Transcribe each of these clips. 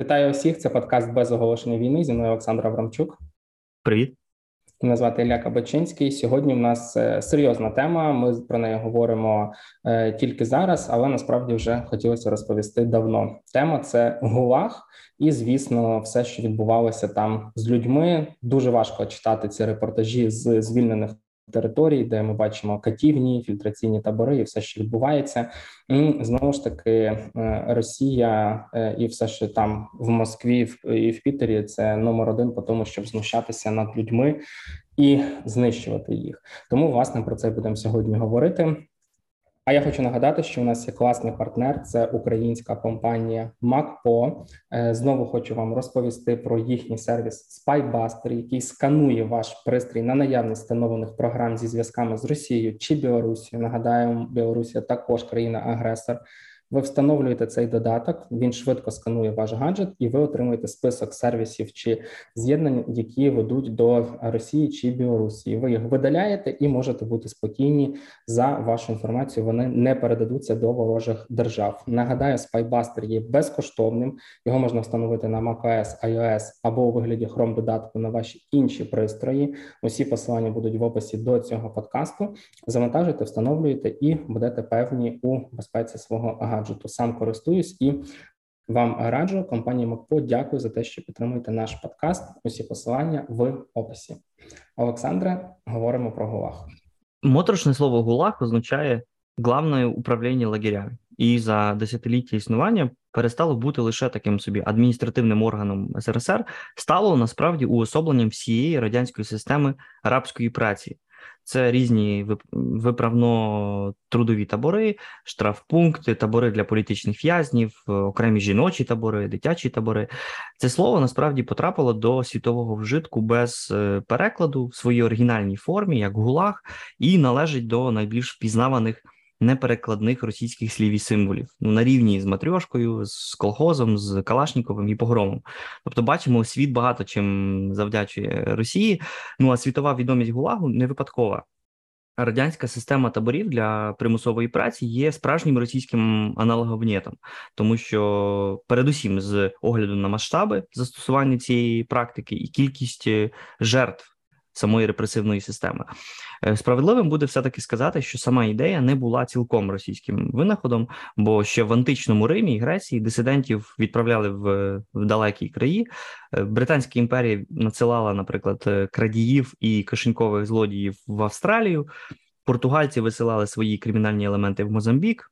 Вітаю всіх. Це подкаст без оголошення війни. Зі мною Олександр Аврамчук. Привіт. Мене звати Ілля Кабачинський. Сьогодні в нас е, серйозна тема. Ми про неї говоримо е, тільки зараз, але насправді вже хотілося розповісти давно. Тема це ГУЛАГ, і звісно, все, що відбувалося там з людьми. Дуже важко читати ці репортажі з звільнених територій, де ми бачимо катівні, фільтраційні табори, і все, що відбувається, і знову ж таки е, Росія е, і все, що там в Москві і в Пітері, це номер один по тому, щоб знущатися над людьми і знищувати їх. Тому власне про це будемо сьогодні говорити. А я хочу нагадати, що у нас є класний партнер. Це українська компанія МакПо. Е, знову хочу вам розповісти про їхній сервіс SpyBuster, який сканує ваш пристрій на наявність встановлених програм зі зв'язками з Росією чи Білорусією. Нагадаю, Білорусія також країна-агресор. Ви встановлюєте цей додаток, він швидко сканує ваш гаджет, і ви отримуєте список сервісів чи з'єднань, які ведуть до Росії чи Білорусі. Ви їх видаляєте і можете бути спокійні за вашу інформацію. Вони не передадуться до ворожих держав. Нагадаю, SpyBuster є безкоштовним. Його можна встановити на macOS, iOS або у вигляді Chrome додатку на ваші інші пристрої. Усі посилання будуть в описі до цього подкасту. Завантажуйте, встановлюєте і будете певні у безпеці свого гаджету гаджету сам користуюсь і вам раджу компанії МакПо. Дякую за те, що підтримуєте наш подкаст. Усі посилання в описі. Олександре, говоримо про ГУЛАГ. Моторошне слово ГУЛАГ означає главне управління лагерями, і за десятиліття існування перестало бути лише таким собі адміністративним органом СРСР, стало насправді уособленням всієї радянської системи рабської праці. Це різні виправно-трудові табори, штрафпункти, табори для політичних в'язнів, е, окремі жіночі табори, дитячі табори. Це слово насправді потрапило до світового вжитку без е, перекладу в своїй оригінальній формі, як гулаг, і належить до найбільш впізнаваних неперекладних російських слів і символів, ну на рівні з матрьошкою, з колхозом, з Калашніковим і погромом. Тобто, бачимо, світ багато чим завдячує Росії. Ну а світова відомість Гулагу не випадкова. Радянська система таборів для примусової праці є справжнім російським аналоговнєтом, тому що, передусім, з огляду на масштаби застосування цієї практики і кількість е, жертв самої репресивної системи. Е, справедливим буде все-таки сказати, що сама ідея не була цілком російським винаходом, бо ще в античному Римі і Греції дисидентів відправляли в, в далекі краї. Е, Британська імперія надсилала, наприклад, е, крадіїв і кишенькових злодіїв в Австралію. Португальці висилали свої кримінальні елементи в Мозамбік.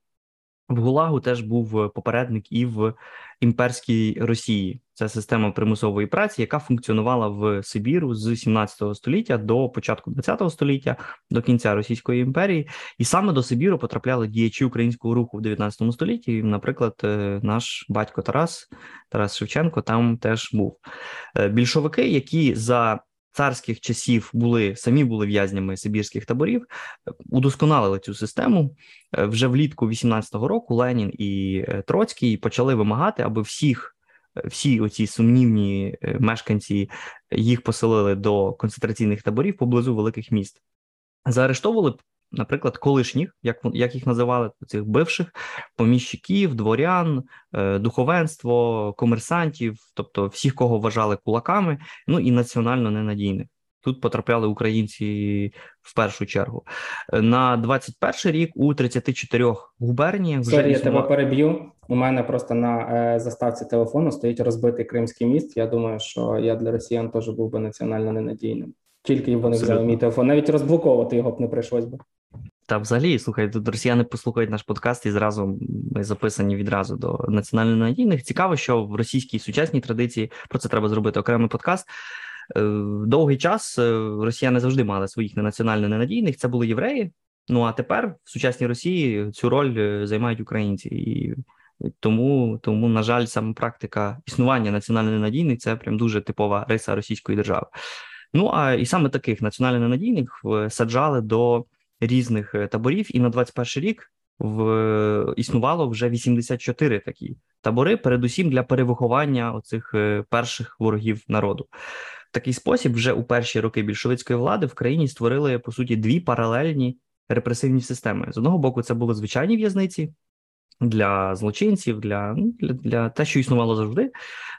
В Гулагу теж був попередник і в імперській Росії. Це система примусової праці, яка функціонувала в Сибіру з 17 століття до початку 20 століття, до кінця Російської імперії, і саме до Сибіру потрапляли діячі українського руху в 19 столітті. Наприклад, е, наш батько Тарас Тарас Шевченко там теж був. Е, більшовики, які за царських часів були самі були в'язнями Сибірських таборів, удосконалили цю систему. Е, вже влітку 18-го року Ленін і е, Троцький почали вимагати, аби всіх. Е, всі оці сумнівні мешканці їх поселили до концентраційних таборів поблизу великих міст, заарештовували наприклад, колишніх, як як їх називали, цих бивших поміщиків, дворян, е, духовенство, комерсантів, тобто всіх, кого вважали кулаками, ну і національно ненадійних. Тут потрапляли українці в першу чергу. На 21 рік у 34 губерніях вже Sorry, я тебе переб'ю. У мене просто на е, заставці телефону стоїть розбитий Кримський міст. Я думаю, що я для росіян теж був би національно ненадійним. Тільки вони взяли мій телефон. Навіть розблоковувати його б не прийшлось би. Та взагалі, слухай, тут росіяни послухають наш подкаст і зразу ми записані відразу до національно надійних. Цікаво, що в російській сучасній традиції про це треба зробити окремий подкаст. Е, довгий час е, росіяни завжди мали своїх ненаціонально ненадійних. Це були євреї. Ну а тепер в сучасній Росії цю роль е, займають українці, і тому, тому, на жаль, саме практика існування національно ненадійних це прям дуже типова риса російської держави. Ну а і саме таких національно ненадійних саджали до різних е, таборів, і на 21 рік в існувало вже 84 такі табори, передусім для перевиховання оцих е, перших ворогів народу. В такий спосіб, вже у перші роки більшовицької влади в країні створили по суті дві паралельні репресивні системи. З одного боку, це були звичайні в'язниці. Для злочинців, для ну, для, для те, що існувало завжди.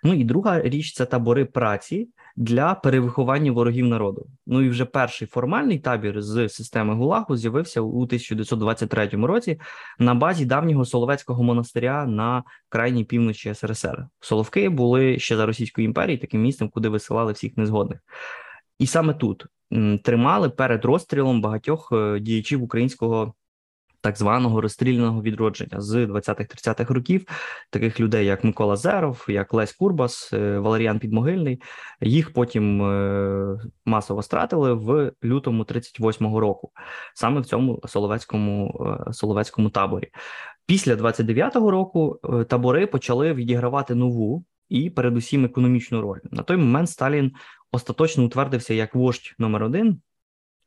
Ну і друга річ це табори праці для перевиховання ворогів народу. Ну і вже перший формальний табір з системи Гулагу з'явився у 1923 році на базі давнього Соловецького монастиря на крайній півночі СРСР. Соловки були ще за Російською імперією таким місцем, куди висилали всіх незгодних. І саме тут тримали перед розстрілом багатьох е, діячів українського так званого розстріляного відродження з 20-30-х років, таких людей, як Микола Зеров, як Лесь Курбас, е, Валеріан Підмогильний, їх потім е, масово стратили в лютому 38-го року, саме в цьому Соловецькому е, Соловецькому таборі. Після 29-го року табори почали відігравати нову і, передусім, економічну роль. На той момент Сталін остаточно утвердився як вождь номер один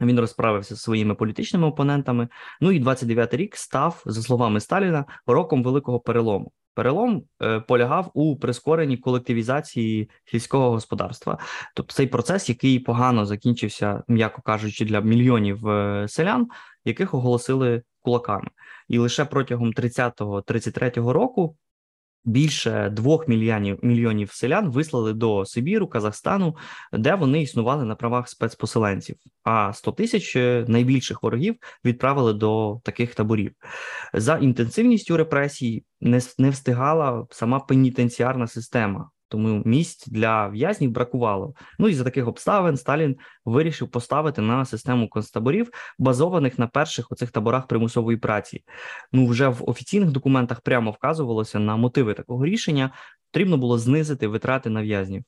він розправився зі своїми політичними опонентами. Ну і 29-й рік став, за словами Сталіна, роком великого перелому. Перелом е, полягав у прискоренні колективізації сільського господарства, тобто цей процес, який погано закінчився, м'яко кажучи, для мільйонів е, селян, яких оголосили кулаками, і лише протягом 30-33 року більше двох мільйонів мільйонів селян вислали до Сибіру, Казахстану, де вони існували на правах спецпоселенців. А 100 тисяч е, найбільших ворогів відправили до таких таборів. За інтенсивністю репресій не, не встигала сама пенітенціарна система тому місць для в'язнів бракувало. Ну і за таких обставин Сталін вирішив поставити на систему концтаборів, базованих на перших оцих таборах примусової праці. Ну вже в офіційних документах прямо вказувалося на мотиви такого рішення. Потрібно було знизити витрати на в'язнів.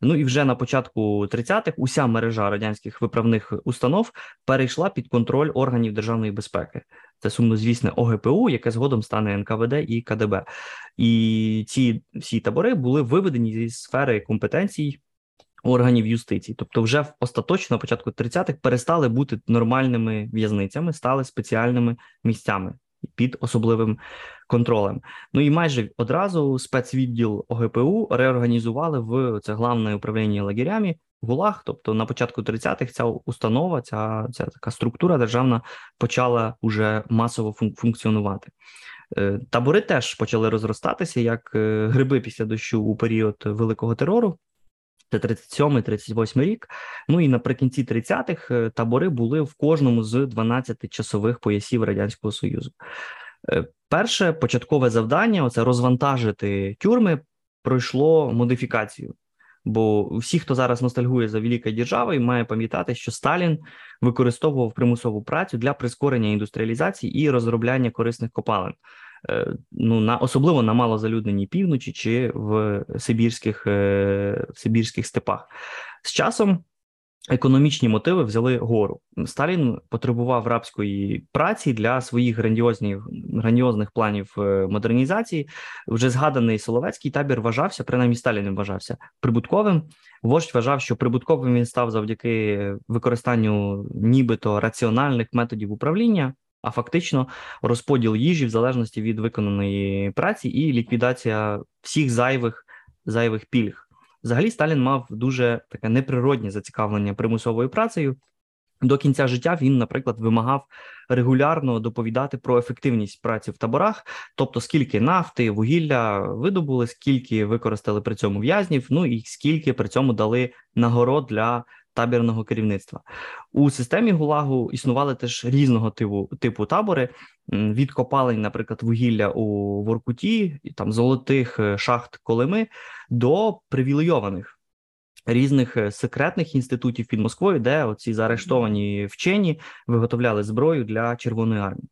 Ну і вже на початку 30-х уся мережа радянських виправних установ перейшла під контроль органів державної безпеки. Це сумнозвісне ОГПУ, яке згодом стане НКВД і КДБ. І ці всі табори були виведені зі сфери компетенцій органів юстиції, тобто, вже в остаточно на початку 30-х перестали бути нормальними в'язницями, стали спеціальними місцями під особливим контролем. Ну і майже одразу спецвідділ ОГПУ реорганізували в це головне управління лагерями ГУЛАГ. Тобто на початку 30-х ця установа, ця ця така структура державна почала уже масово фун функціонувати. Е, табори теж почали розростатися як е, гриби після дощу у період великого терору. Це 37-38 рік. Ну і наприкінці 30-х е, табори були в кожному з 12 часових поясів радянського союзу. Перше початкове завдання це розвантажити тюрми, пройшло модифікацію. Бо всі, хто зараз ностальгує за великою державою, має пам'ятати, що Сталін використовував примусову працю для прискорення індустріалізації і розробляння корисних копалин. Е, ну на особливо на малозалюдненій півночі чи в Сибірських е, в Сибірських степах з часом економічні мотиви взяли гору. Сталін потребував рабської праці для своїх грандіозних грандіозних планів е, модернізації. Вже згаданий Соловецький табір вважався, принаймні Сталіним вважався прибутковим. Вождь вважав, що прибутковим він став завдяки використанню нібито раціональних методів управління. А фактично розподіл їжі в залежності від виконаної праці і ліквідація всіх зайвих зайвих пільг. Взагалі, Сталін мав дуже таке неприродне зацікавлення примусовою працею. До кінця життя він, наприклад, вимагав регулярно доповідати про ефективність праці в таборах, тобто скільки нафти, вугілля видобули, скільки використали при цьому в'язнів, ну і скільки при цьому дали нагород для табірного керівництва. У системі Гулагу існували теж різного типу типу табори від копалень, наприклад, вугілля у Воркуті, там золотих е, шахт Колими до привілейованих різних е, секретних інститутів під Москвою, де оці заарештовані вчені виготовляли зброю для Червоної армії.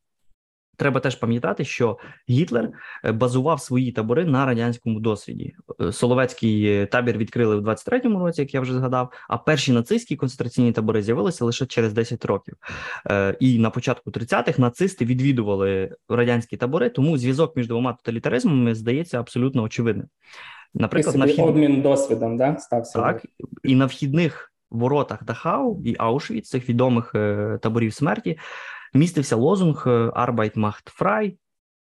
Треба теж пам'ятати, що Гітлер е, базував свої табори на радянському досвіді. Е, Соловецький е, табір відкрили в 23-му році, як я вже згадав. А перші нацистські концентраційні табори з'явилися лише через 10 років. І на початку 30-х нацисти відвідували радянські табори, тому зв'язок між двома тоталітаризмами здається абсолютно очевидним. Наприклад, на вхід... обмін досвідом да стався так і на вхідних воротах Дахау і Аушвіц, цих відомих таборів смерті містився лозунг е, Arbeit macht frei,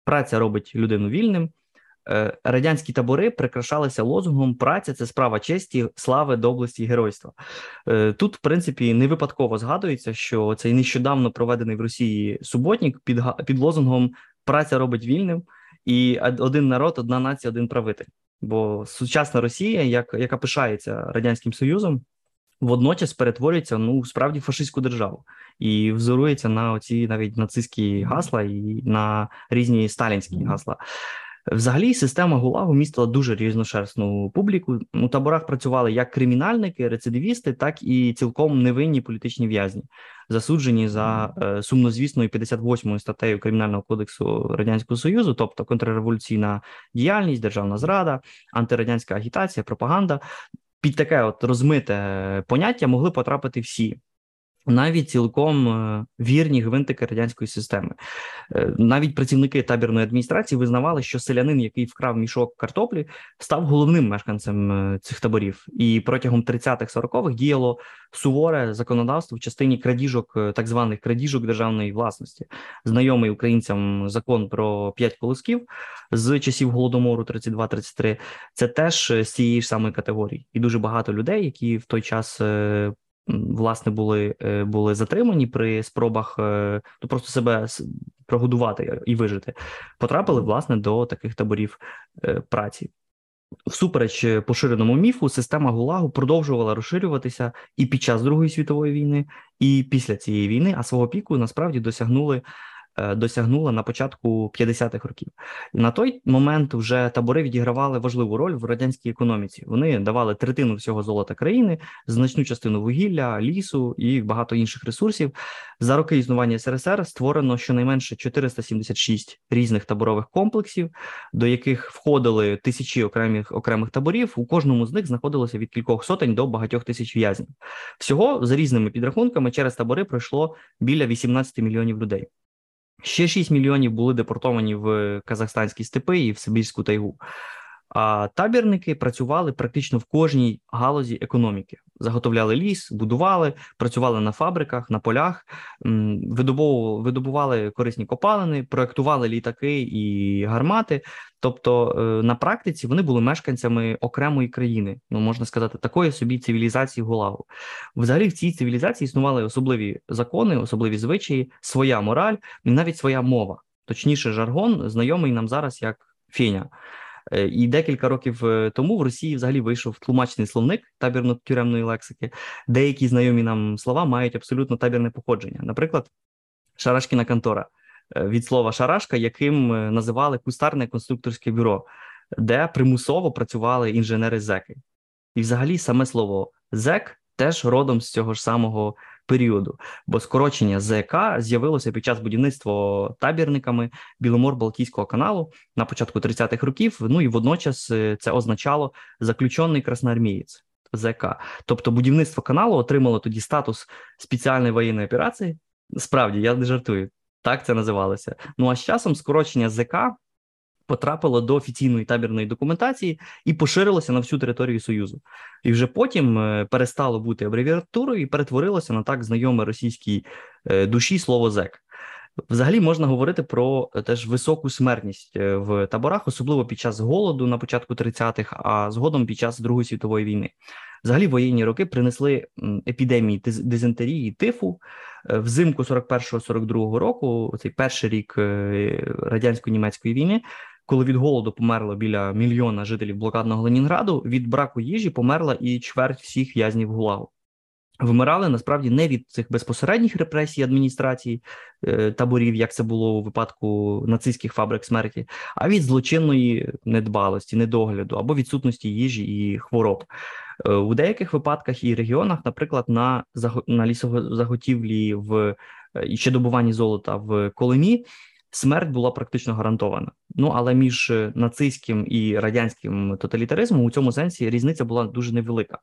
праця робить людину вільним. Е, радянські табори прикрашалися лозунгом Праця це справа честі, слави, доблесті і геройства. Е, тут, в принципі, не випадково згадується, що цей нещодавно проведений в Росії суботник під під лозунгом Праця робить вільним. і один народ, одна нація, один правитель. Бо сучасна Росія, як, яка пишається радянським союзом, водночас перетворюється ну справді фашистську державу і взорується на оці навіть нацистські гасла і на різні сталінські гасла. Взагалі, система ГУЛАГу містила дуже різношерстну публіку. У таборах працювали як кримінальники, рецидивісти, так і цілком невинні політичні в'язні, засуджені за е, сумнозвісною 58 статтею Кримінального кодексу радянського союзу, тобто контрреволюційна діяльність, державна зрада, антирадянська агітація, пропаганда. Під таке от розмите поняття могли потрапити всі навіть цілком е, вірні гвинтики радянської системи. Е, навіть працівники табірної адміністрації визнавали, що селянин, який вкрав мішок картоплі, став головним мешканцем е, цих таборів, і протягом 30-х-40-х діяло суворе законодавство в частині крадіжок, так званих крадіжок державної власності. Знайомий українцям закон про п'ять колосків з часів голодомору 32-33, Це теж з цієї ж самої категорії, і дуже багато людей, які в той час власне були е, були затримані при спробах ну, просто себе прогодувати і вижити, потрапили власне до таких таборів е, праці. Всупереч поширеному міфу, система ГУЛАГу продовжувала розширюватися і під час Другої світової війни, і після цієї війни, а свого піку насправді досягнули Е, досягнула на початку 50-х років. На той момент вже табори відігравали важливу роль в радянській економіці. Вони давали третину всього золота країни, значну частину вугілля, лісу і багато інших ресурсів. За роки існування СРСР створено щонайменше 476 різних таборових комплексів, до яких входили тисячі окремих окремих таборів. У кожному з них знаходилося від кількох сотень до багатьох тисяч в'язнів. Всього за різними підрахунками через табори пройшло біля 18 мільйонів людей. Ще 6 мільйонів були депортовані в казахстанські степи і в Сибірську тайгу. А табірники працювали практично в кожній галузі економіки. Заготовляли ліс, будували, працювали на фабриках, на полях, видобували корисні копалини, проектували літаки і гармати. Тобто, е, на практиці вони були мешканцями окремої країни, ну можна сказати, такої собі цивілізації Гулагу. Взагалі, в цій цивілізації існували особливі закони, особливі звичаї, своя мораль і навіть своя мова, точніше, жаргон, знайомий нам зараз як феня. Е, і декілька років е, тому в Росії взагалі вийшов тлумачний словник табірно-тюремної лексики. Деякі знайомі нам слова мають абсолютно табірне походження. Наприклад, Шарашкіна контора е, від слова шарашка, яким називали кустарне конструкторське бюро, де примусово працювали інженери зеки. І, взагалі, саме слово зек теж родом з цього ж самого періоду, бо скорочення ЗК з'явилося під час будівництва табірниками Біломор-Балтійського каналу на початку 30-х років. Ну і водночас е, це означало заключений красноармієць ЗК. Тобто, будівництво каналу отримало тоді статус спеціальної воєнної операції. Справді, я не жартую. Так це називалося. Ну а з часом скорочення ЗК потрапило до офіційної табірної документації і поширилося на всю територію Союзу. І вже потім е, перестало бути абревіатурою і перетворилося на так знайоме російській е, душі слово зек. Взагалі можна говорити про е, теж високу смертність в таборах, особливо під час голоду на початку 30-х, а згодом під час Другої світової війни. Взагалі воєнні роки принесли епідемії дизентерії, тифу взимку 41-42 року. Цей перший рік радянсько-німецької війни коли від голоду померло біля мільйона жителів блокадного Ленінграду, від браку їжі померла і чверть всіх в'язнів ГУЛАГу. Вмирали насправді не від цих безпосередніх репресій адміністрації е, таборів, як це було у випадку нацистських фабрик смерті, а від злочинної недбалості, недогляду або відсутності їжі і хвороб. Е, у деяких випадках і регіонах, наприклад, на на лісозаготівлі в е, ще добуванні золота в Колимі смерть була практично гарантована. Ну але між е, нацистським і радянським тоталітаризмом у цьому сенсі різниця була дуже невелика,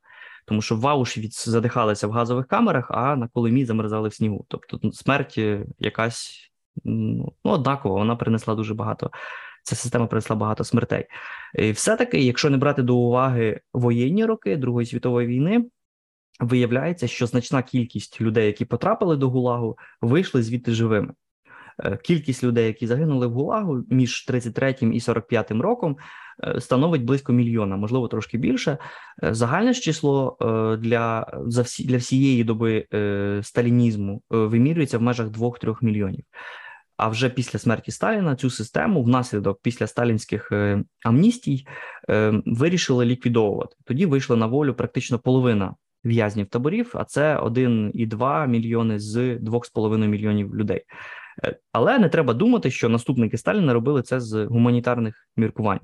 тому що в Аушвіц задихалися в газових камерах, а на Колимі замерзали в снігу. Тобто ну, смерть е, якась ну однакова, вона принесла дуже багато. Ця система принесла багато смертей. І Все-таки, якщо не брати до уваги воєнні роки Другої світової війни, виявляється, що значна кількість людей, які потрапили до Гулагу, вийшли звідти живими. Е, кількість людей, які загинули в Гулагу між 33 і 45 роком, е, становить близько мільйона, можливо, трошки більше. Е, загальне ж число для за всі для всієї доби сталінізму вимірюється в межах 2-3 мільйонів. А вже після смерті Сталіна цю систему внаслідок після сталінських амністій вирішили ліквідовувати. Тоді вийшла на волю практично половина в'язнів таборів, а це 1,2 мільйони з 2,5 мільйонів людей. Е, але не треба думати, що наступники Сталіна робили це з гуманітарних міркувань.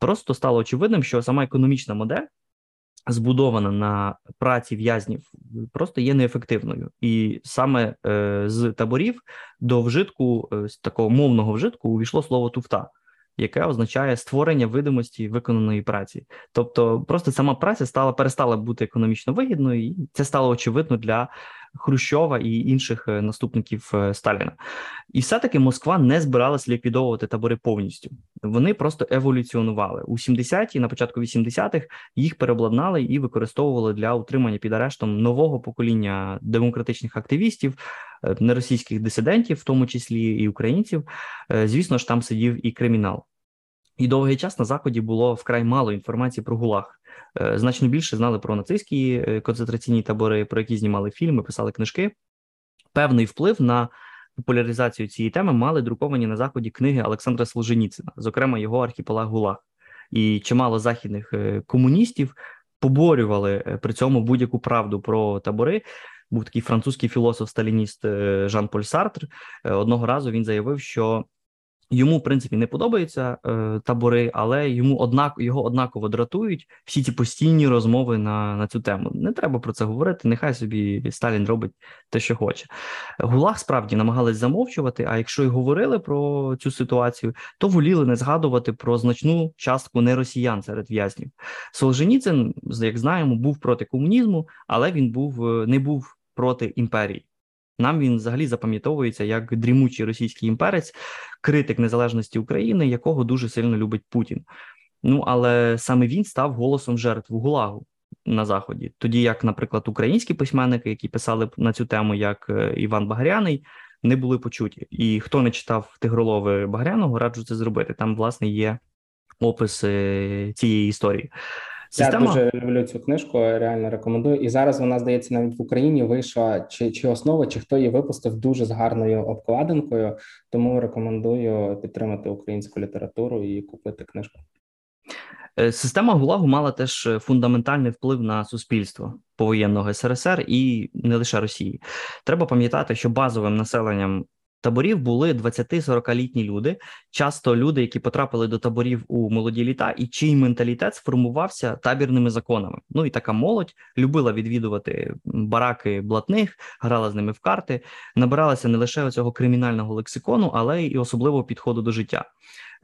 Просто стало очевидним, що сама економічна модель. Збудована на праці в'язнів, просто є неефективною, і саме е, з таборів до вжитку е, з такого мовного вжитку увійшло слово туфта яке означає створення видимості виконаної праці. Тобто, просто сама праця стала перестала бути економічно вигідною, і це стало очевидно для Хрущова і інших е, наступників е, Сталіна. І все-таки Москва не збиралась ліквідовувати табори повністю. Вони просто еволюціонували у 70-ті, на початку 80-х їх переобладнали і використовували для утримання під арештом нового покоління демократичних активістів, е, неросійських дисидентів, в тому числі і українців. Звісно ж, там сидів і кримінал. І довгий час на заході було вкрай мало інформації про гулаг. Е, значно більше знали про нацистські е, концентраційні табори, про які знімали фільми, писали книжки. Певний вплив на популяризацію цієї теми мали друковані на заході книги Олександра Солженіцина, зокрема його архіпелаг Гулаг. І чимало західних е, комуністів поборювали при цьому будь-яку правду про табори. Був такий французький філософ-сталініст Жан Поль Сартр. Одного разу він заявив, що Йому, в принципі, не подобаються е, табори, але йому однак його однаково дратують всі ці постійні розмови на на цю тему. Не треба про це говорити. Нехай собі Сталін робить те, що хоче. Гулаг справді намагались замовчувати. А якщо й говорили про цю ситуацію, то воліли не згадувати про значну частку неросіян серед в'язнів. Солженіцин, як знаємо, був проти комунізму, але він був е, не був проти імперії. Нам він взагалі запам'ятовується як дрімучий російський імперець, критик незалежності України, якого дуже сильно любить Путін. Ну але саме він став голосом жертв Гулагу на заході, тоді як, наприклад, українські письменники, які писали на цю тему, як е, Іван Багряний, не були почуті. І хто не читав Тигролови Багряного, раджу це зробити. Там, власне, є опис е, цієї історії. Система... Я дуже люблю цю книжку, реально рекомендую. І зараз вона здається навіть в Україні вийшла чи чи основа, чи хто її випустив дуже з гарною обкладинкою. Тому рекомендую підтримати українську літературу і купити книжку. Е, система ГУЛАГу мала теж фундаментальний вплив на суспільство повоєнного СРСР і не лише Росії. Треба пам'ятати, що базовим населенням таборів були 20-40-літні люди, часто люди, які потрапили до таборів у молоді літа, і чий менталітет сформувався табірними законами. Ну і така молодь любила відвідувати бараки блатних, грала з ними в карти, набиралася не лише цього кримінального лексикону, але й особливого підходу до життя.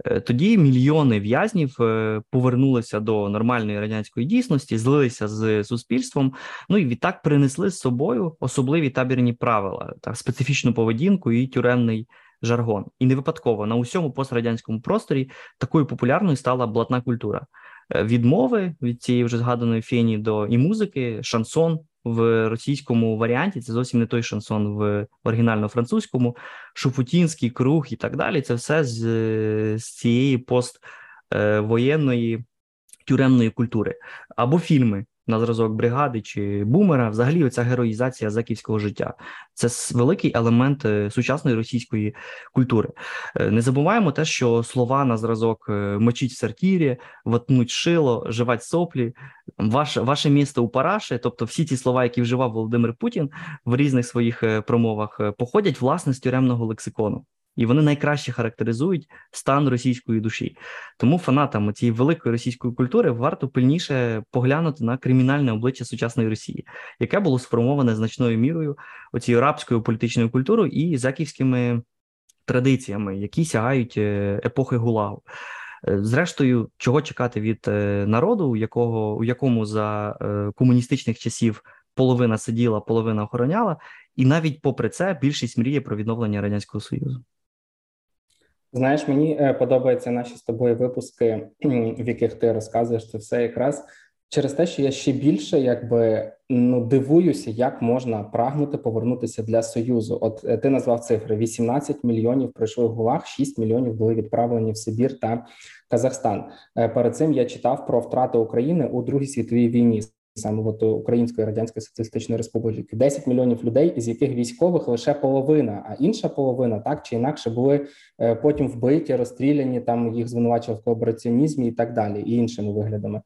Е, тоді мільйони в'язнів е, повернулися до нормальної радянської дійсності, злилися з суспільством. Ну і відтак принесли з собою особливі табірні правила та специфічну поведінку і тюремний жаргон. І не випадково на усьому пострадянському просторі такою популярною стала блатна культура. Е, відмови від цієї вже згаданої фені до і музики, шансон, в російському варіанті. Це зовсім не той шансон в оригінально французькому, Шуфутінський круг і так далі. Це все з, з цієї поствоєнної тюремної культури. Або фільми на зразок бригади чи бумера, взагалі, оця героїзація заківського життя. Це великий елемент е, сучасної російської культури. Е, не забуваємо те, що слова на зразок е, мочить в сортірі, ватнуть шило, живать соплі, ваше ваше місто у параші, тобто всі ті слова, які вживав Володимир Путін в різних своїх промовах, походять власне з тюремного лексикону і вони найкраще характеризують стан російської душі. Тому фанатам цієї великої російської культури варто пильніше поглянути на кримінальне обличчя сучасної Росії, яке було сформоване значною мірою оцією рабською політичною культурою і заківськими традиціями, які сягають е, епохи Гулагу. Е, зрештою, чого чекати від е, народу, у якого у якому за комуністичних часів половина сиділа, половина охороняла, і навіть попри це більшість мріє про відновлення радянського союзу. Знаєш, мені е, подобаються наші з тобою випуски, в яких ти розказуєш це все якраз через те, що я ще більше якби ну дивуюся, як можна прагнути повернутися для союзу. От е, ти назвав цифри: 18 мільйонів пройшли в гулах, 6 мільйонів були відправлені в Сибір та Казахстан. Е, перед цим я читав про втрати України у Другій світовій війні. Саме от Української радянської соціалістичної республіки, 10 мільйонів людей, із яких військових лише половина, а інша половина так чи інакше були е, потім вбиті, розстріляні. Там їх звинувачували в колабораціонізмі і так далі, і іншими виглядами.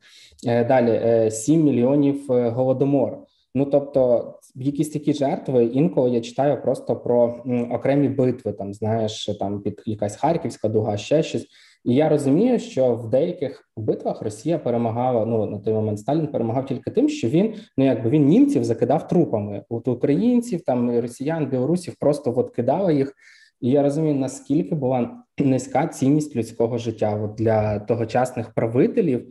Е, далі 7 мільйонів голодомор. Ну тобто, якісь такі жертви інколи я читаю просто про окремі битви. Там знаєш, там під якась харківська дуга, ще щось. І я розумію, що в деяких битвах Росія перемагала. Ну на той момент Сталін перемагав тільки тим, що він ну якби він німців закидав трупами. От українців, там росіян, білорусів просто от кидали їх. І я розумію, наскільки була низька цінність людського життя от для тогочасних правителів,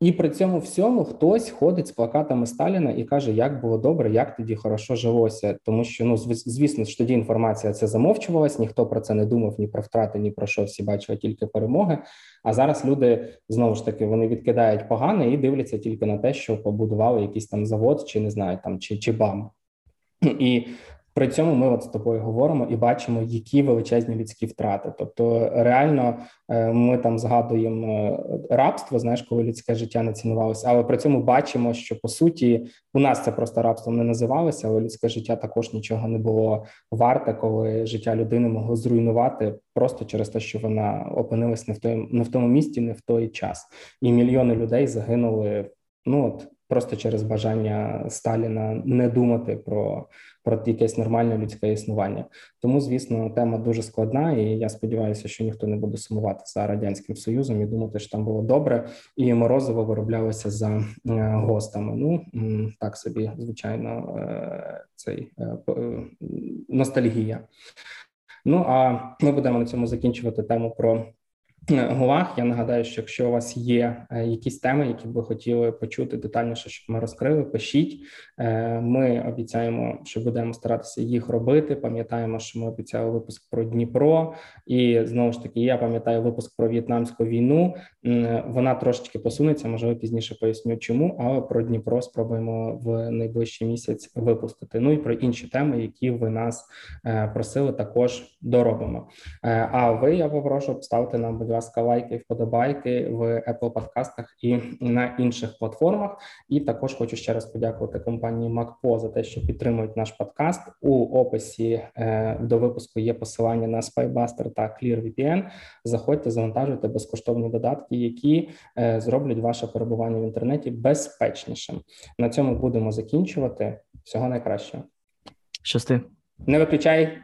і при цьому всьому хтось ходить з плакатами Сталіна і каже, як було добре, як тоді хорошо жилося. Тому що ну звісно ж тоді інформація це замовчувалась, ніхто про це не думав, ні про втрати, ні про що всі бачили тільки перемоги. А зараз люди знову ж таки вони відкидають погане і дивляться тільки на те, що побудували якийсь там завод, чи не знаю, там чи чи бам. І при цьому ми от з тобою говоримо і бачимо, які величезні людські втрати. Тобто, реально е, ми там згадуємо рабство, знаєш, коли людське життя не цінувалося, але при цьому бачимо, що по суті у нас це просто рабством не називалося, але людське життя також нічого не було варте, коли життя людини могло зруйнувати просто через те, що вона опинилась не в той, не в тому місці, не в той час, і мільйони людей загинули. Ну от просто через бажання Сталіна не думати про про якесь нормальне людське існування. Тому, звісно, тема дуже складна, і я сподіваюся, що ніхто не буде сумувати за радянським союзом і думати, що там було добре, і морозиво вироблялося за е, гостами. Ну так собі, звичайно, е, цей е, ностальгія. Ну а ми будемо на цьому закінчувати тему про Гулаг. Я нагадаю, що якщо у вас є е, якісь теми, які б ви хотіли почути детальніше, щоб ми розкрили, пишіть. Е, ми обіцяємо, що будемо старатися їх робити. Пам'ятаємо, що ми обіцяли випуск про Дніпро, і знову ж таки, я пам'ятаю випуск про в'єтнамську війну. Вона трошечки посунеться, можливо, пізніше поясню, чому, але про Дніпро спробуємо в найближчий місяць випустити. Ну і про інші теми, які ви нас е, просили, також доробимо. А ви я попрошу ставити нам будь лайки, вподобайки в Apple подкастах і на інших платформах. І також хочу ще раз подякувати компанії MacPo за те, що підтримують наш подкаст. У описі е, до випуску є посилання на Spybuster та ClearVPN. Заходьте, завантажуйте безкоштовні додатки, які е, зроблять ваше перебування в інтернеті безпечнішим. На цьому будемо закінчувати. Всього найкращого. Щасти. Не виключай.